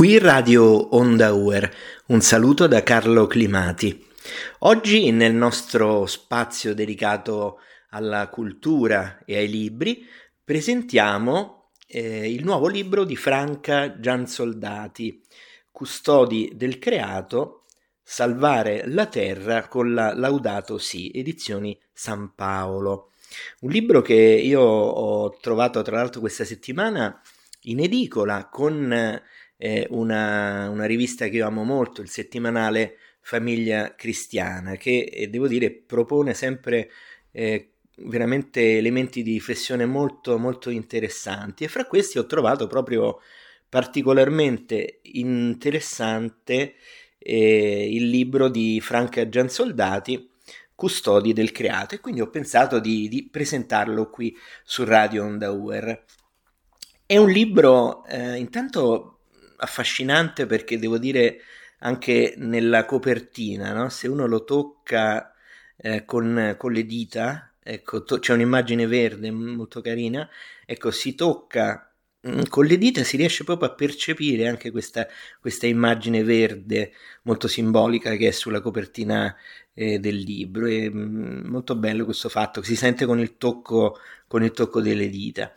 Qui Radio Onda un saluto da Carlo Climati. Oggi nel nostro spazio dedicato alla cultura e ai libri presentiamo eh, il nuovo libro di Franca Giansoldati, Custodi del Creato, Salvare la Terra con la Laudato Si, edizioni San Paolo. Un libro che io ho trovato tra l'altro questa settimana in edicola con eh, una, una, rivista che io amo molto, il settimanale Famiglia Cristiana, che eh, devo dire propone sempre eh, veramente elementi di riflessione molto, molto interessanti e fra questi ho trovato proprio particolarmente interessante eh, il libro di Franca Giansoldati, Custodi del Creato, e quindi ho pensato di, di presentarlo qui su Radio Onda Uer. È un libro eh, intanto affascinante perché devo dire anche nella copertina, no? se uno lo tocca eh, con, con, le dita, ecco, to- c'è un'immagine verde molto carina, ecco, si tocca mh, mm, con le dita si riesce proprio a percepire anche questa, questa immagine verde molto simbolica che è sulla copertina eh, del libro. È mh, mm, molto bello questo fatto, che si sente con il tocco, con il tocco delle dita.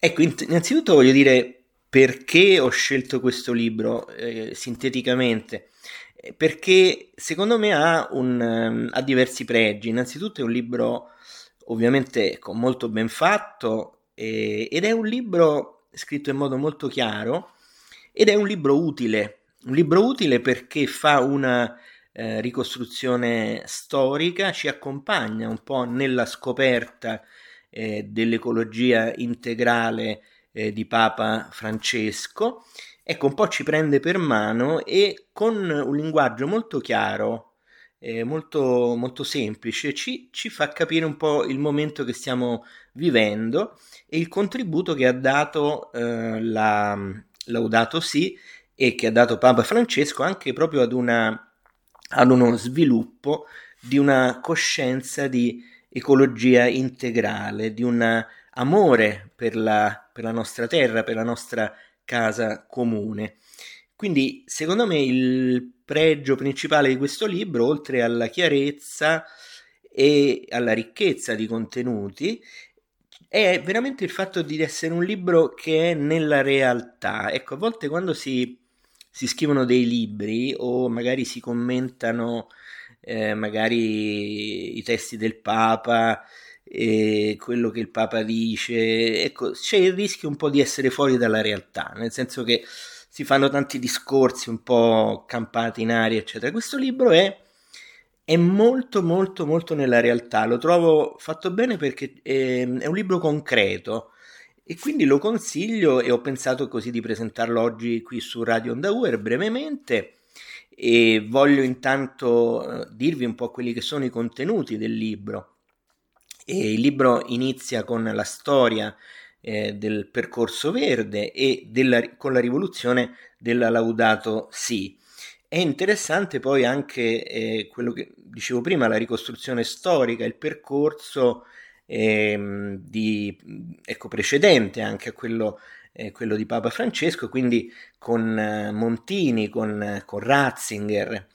Ecco, innanzitutto voglio dire perché ho scelto questo libro eh, sinteticamente? Eh, perché secondo me ha, un, um, ha, diversi pregi. Innanzitutto è un libro ovviamente molto ben fatto eh, ed è un libro scritto in modo molto chiaro ed è un libro utile. Un libro utile perché fa una eh, ricostruzione storica, ci accompagna un po' nella scoperta eh, dell'ecologia integrale eh, di Papa Francesco, ecco un po' ci prende per mano e con un linguaggio molto chiaro, eh, molto, molto semplice, ci, ci fa capire un po' il momento che stiamo vivendo e il contributo che ha dato eh, la Laudato Si e che ha dato Papa Francesco anche proprio ad, una, ad uno sviluppo di una coscienza di ecologia integrale, di un amore per la per la nostra terra, per la nostra casa comune. Quindi, secondo me, il pregio principale di questo libro, oltre alla chiarezza e alla ricchezza di contenuti, è veramente il fatto di essere un libro che è nella realtà. Ecco, a volte quando si, si scrivono dei libri o magari si commentano eh, magari i testi del Papa, e quello che il Papa dice, ecco, c'è il rischio un po' di essere fuori dalla realtà, nel senso che si fanno tanti discorsi un po' campati in aria, eccetera. Questo libro è, è molto, molto, molto nella realtà, lo trovo fatto bene perché è, è un libro concreto e quindi lo consiglio e ho pensato così di presentarlo oggi qui su Radio Onda Uer brevemente e voglio intanto eh, dirvi un po' quelli che sono i contenuti del libro. E il libro inizia con la storia eh, del percorso verde e della, con la rivoluzione della Laudato Si. È interessante poi anche eh, quello che dicevo prima, la ricostruzione storica, il percorso eh, di, ecco, precedente anche a quello eh, quello di Papa Francesco, quindi con eh, Montini, con, con, Ratzinger.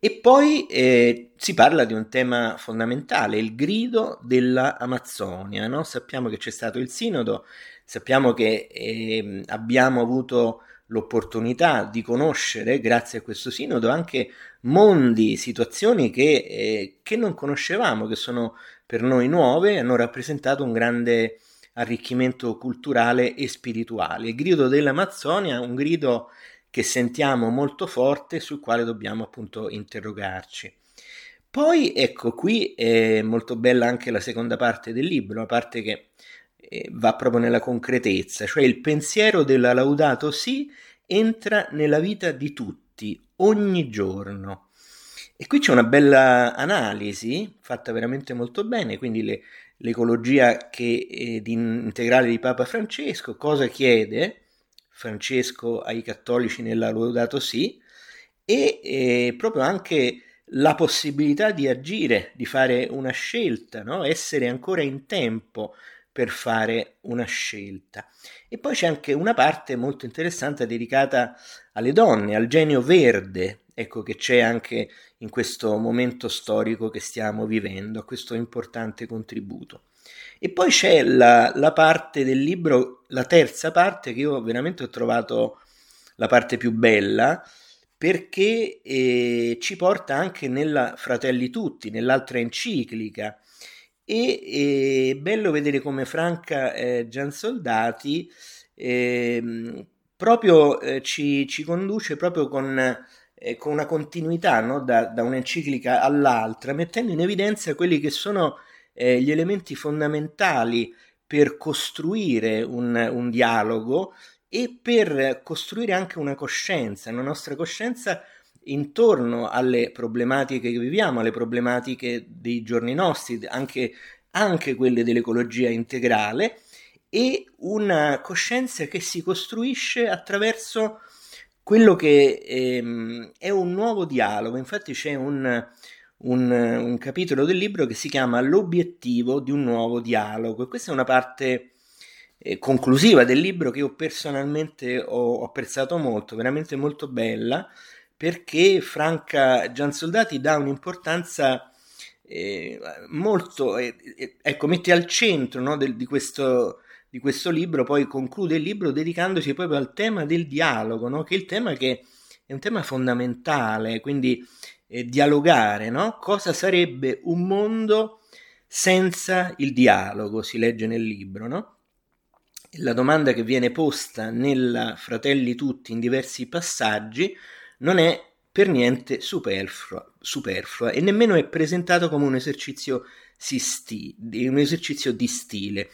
E poi eh, si parla di un tema fondamentale, il grido dell'Amazzonia. No? Sappiamo che c'è stato il sinodo, sappiamo che ehm, abbiamo avuto l'opportunità di conoscere, grazie a questo sinodo, anche mondi, situazioni che, eh, che non conoscevamo, che sono per noi nuove hanno rappresentato un grande arricchimento culturale e spirituale. Il grido dell'Amazzonia è un grido che sentiamo molto forte sul quale dobbiamo appunto interrogarci. Poi ecco qui è molto bella anche la seconda parte del libro, la parte che eh, va proprio nella concretezza, cioè il pensiero della Laudato Si entra nella vita di tutti, ogni giorno. E qui c'è una bella analisi fatta veramente molto bene, quindi le, l'ecologia che, eh, di, integrale di Papa Francesco, cosa chiede Francesco ai cattolici nella Laudato Si e eh, proprio anche la possibilità di agire, di fare una scelta, no? essere ancora in tempo per fare una scelta. E poi c'è anche una parte molto interessante dedicata alle donne, al genio verde, ecco che c'è anche in questo momento storico che stiamo vivendo, questo importante contributo. E poi c'è la, la parte del libro, la terza parte che io veramente ho trovato la parte più bella, perché eh, ci porta anche nella Fratelli Tutti, nell'altra enciclica. E è bello vedere come Franca eh, Giansoldati eh, proprio eh, ci, ci, conduce proprio con, eh, con una continuità no? da, da, un'enciclica all'altra, mettendo in evidenza quelli che sono eh, gli elementi fondamentali per costruire un, un dialogo e per costruire anche una coscienza, una nostra coscienza intorno alle problematiche che viviamo, alle problematiche dei giorni nostri, anche, anche quelle dell'ecologia integrale, e una coscienza che si costruisce attraverso quello che ehm, è un nuovo dialogo. Infatti c'è un, un, un, capitolo del libro che si chiama L'obiettivo di un nuovo dialogo e questa è una parte eh, conclusiva del libro che io personalmente ho, ho apprezzato molto, veramente molto bella, perché Franca Giansoldati dà un'importanza eh, molto, eh, eh, ecco, mette al centro no, del, di, questo, di, questo, libro, poi conclude il libro dedicandosi proprio al tema del dialogo, no, che è il tema che è un tema fondamentale, quindi eh, dialogare, no? cosa sarebbe un mondo senza il dialogo, si legge nel libro, no? la domanda che viene posta nella Fratelli Tutti in diversi passaggi non è per niente superflua, superflua e nemmeno è presentato come un esercizio, sti, un esercizio di stile.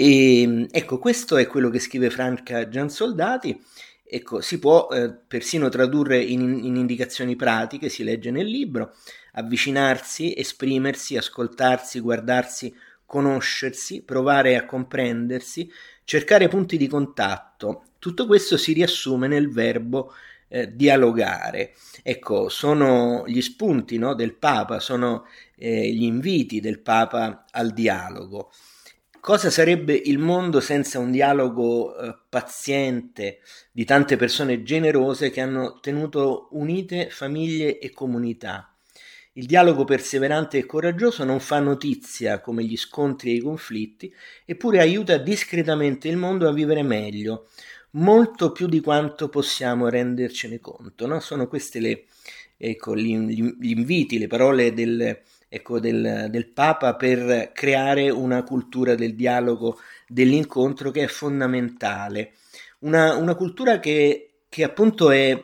E, ecco, questo è quello che scrive Franca Giansoldati. Ecco, si può eh, persino tradurre in, in indicazioni pratiche, si legge nel libro, avvicinarsi, esprimersi, ascoltarsi, guardarsi, conoscersi, provare a comprendersi, cercare punti di contatto. Tutto questo si riassume nel verbo eh, dialogare. Ecco, sono gli spunti no, del Papa, sono eh, gli inviti del Papa al dialogo. Cosa sarebbe il mondo senza un dialogo eh, paziente di tante persone generose che hanno tenuto unite famiglie e comunità? Il dialogo perseverante e coraggioso non fa notizia come gli scontri e i conflitti, eppure aiuta discretamente il mondo a vivere meglio, molto più di quanto possiamo rendercene conto. No? Sono questi ecco, gli, gli, inviti, le parole del, ecco, del, del Papa per creare una cultura del dialogo, dell'incontro che è fondamentale. Una, una cultura che, che appunto è,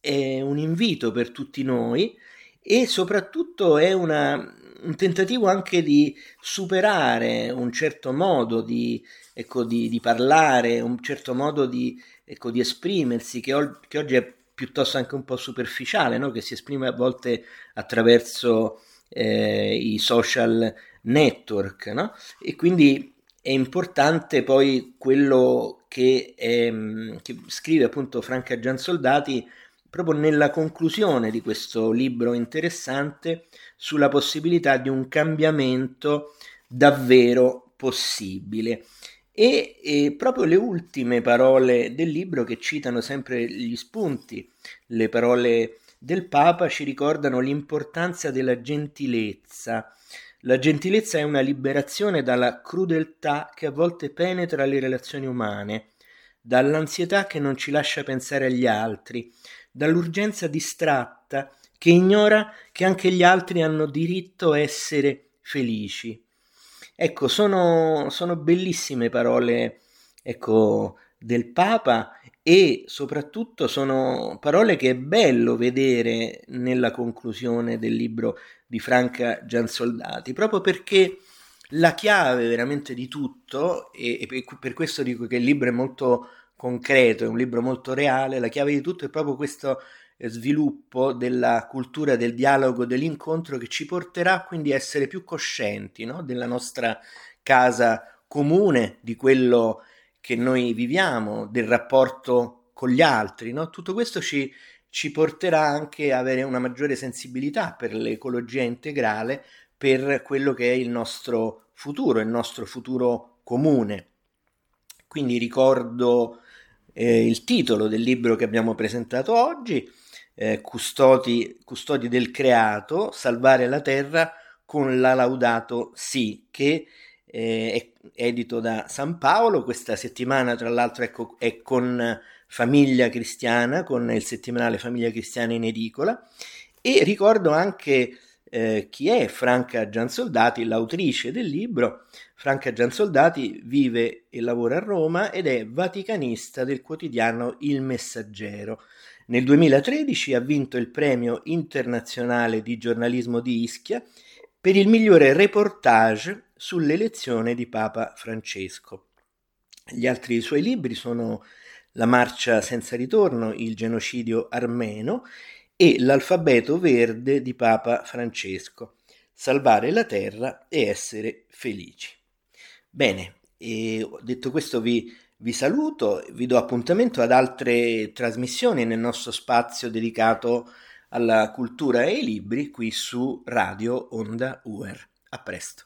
è un invito per tutti noi, e soprattutto è una, un tentativo anche di superare un certo modo di, ecco, di, di parlare, un certo modo di, ecco, di esprimersi che, o, che, oggi è piuttosto anche un po' superficiale, no? che si esprime a volte attraverso eh, i social network. No? E quindi è importante poi quello che, è, che scrive appunto Franca Giansoldati proprio nella conclusione di questo libro interessante sulla possibilità di un cambiamento davvero possibile. E, e, proprio le ultime parole del libro che citano sempre gli spunti, le parole del Papa ci ricordano l'importanza della gentilezza. La gentilezza è una liberazione dalla crudeltà che a volte penetra le relazioni umane, dall'ansietà che non ci lascia pensare agli altri, dall'urgenza distratta che ignora che anche gli altri hanno diritto a essere felici. Ecco, sono, sono bellissime parole ecco, del Papa e soprattutto sono parole che è bello vedere nella conclusione del libro di Franca Giansoldati, proprio perché la chiave veramente di tutto, e, per questo dico che il libro è molto concreto, è un libro molto reale, la chiave di tutto è proprio questo eh, sviluppo della cultura del dialogo, dell'incontro che ci porterà quindi a essere più coscienti no? della nostra casa comune, di quello che noi viviamo, del rapporto con gli altri. No? Tutto questo ci, ci porterà anche a avere una maggiore sensibilità per l'ecologia integrale, per quello che è il nostro futuro, il nostro futuro comune. Quindi ricordo eh, il titolo del libro che abbiamo presentato oggi, eh, Custodi, Custodi del Creato, Salvare la Terra con la Laudato Si, che eh, è edito da San Paolo. Questa settimana, tra l'altro, ecco, è con Famiglia Cristiana, con il settimanale Famiglia Cristiana in edicola. E ricordo anche eh, chi è Franca Giansoldati, l'autrice del libro. Franca Giansoldati vive e lavora a Roma ed è vaticanista del quotidiano Il Messaggero. Nel 2013 ha vinto il premio internazionale di giornalismo di Ischia per il migliore reportage sull'elezione di Papa Francesco. Gli altri suoi libri sono La marcia senza ritorno, il genocidio armeno e L'alfabeto verde di Papa Francesco, Salvare la terra e essere felici. Bene, detto questo vi, vi saluto, vi do appuntamento ad altre trasmissioni nel nostro spazio dedicato alla cultura e ai libri qui su Radio Onda UR. A presto.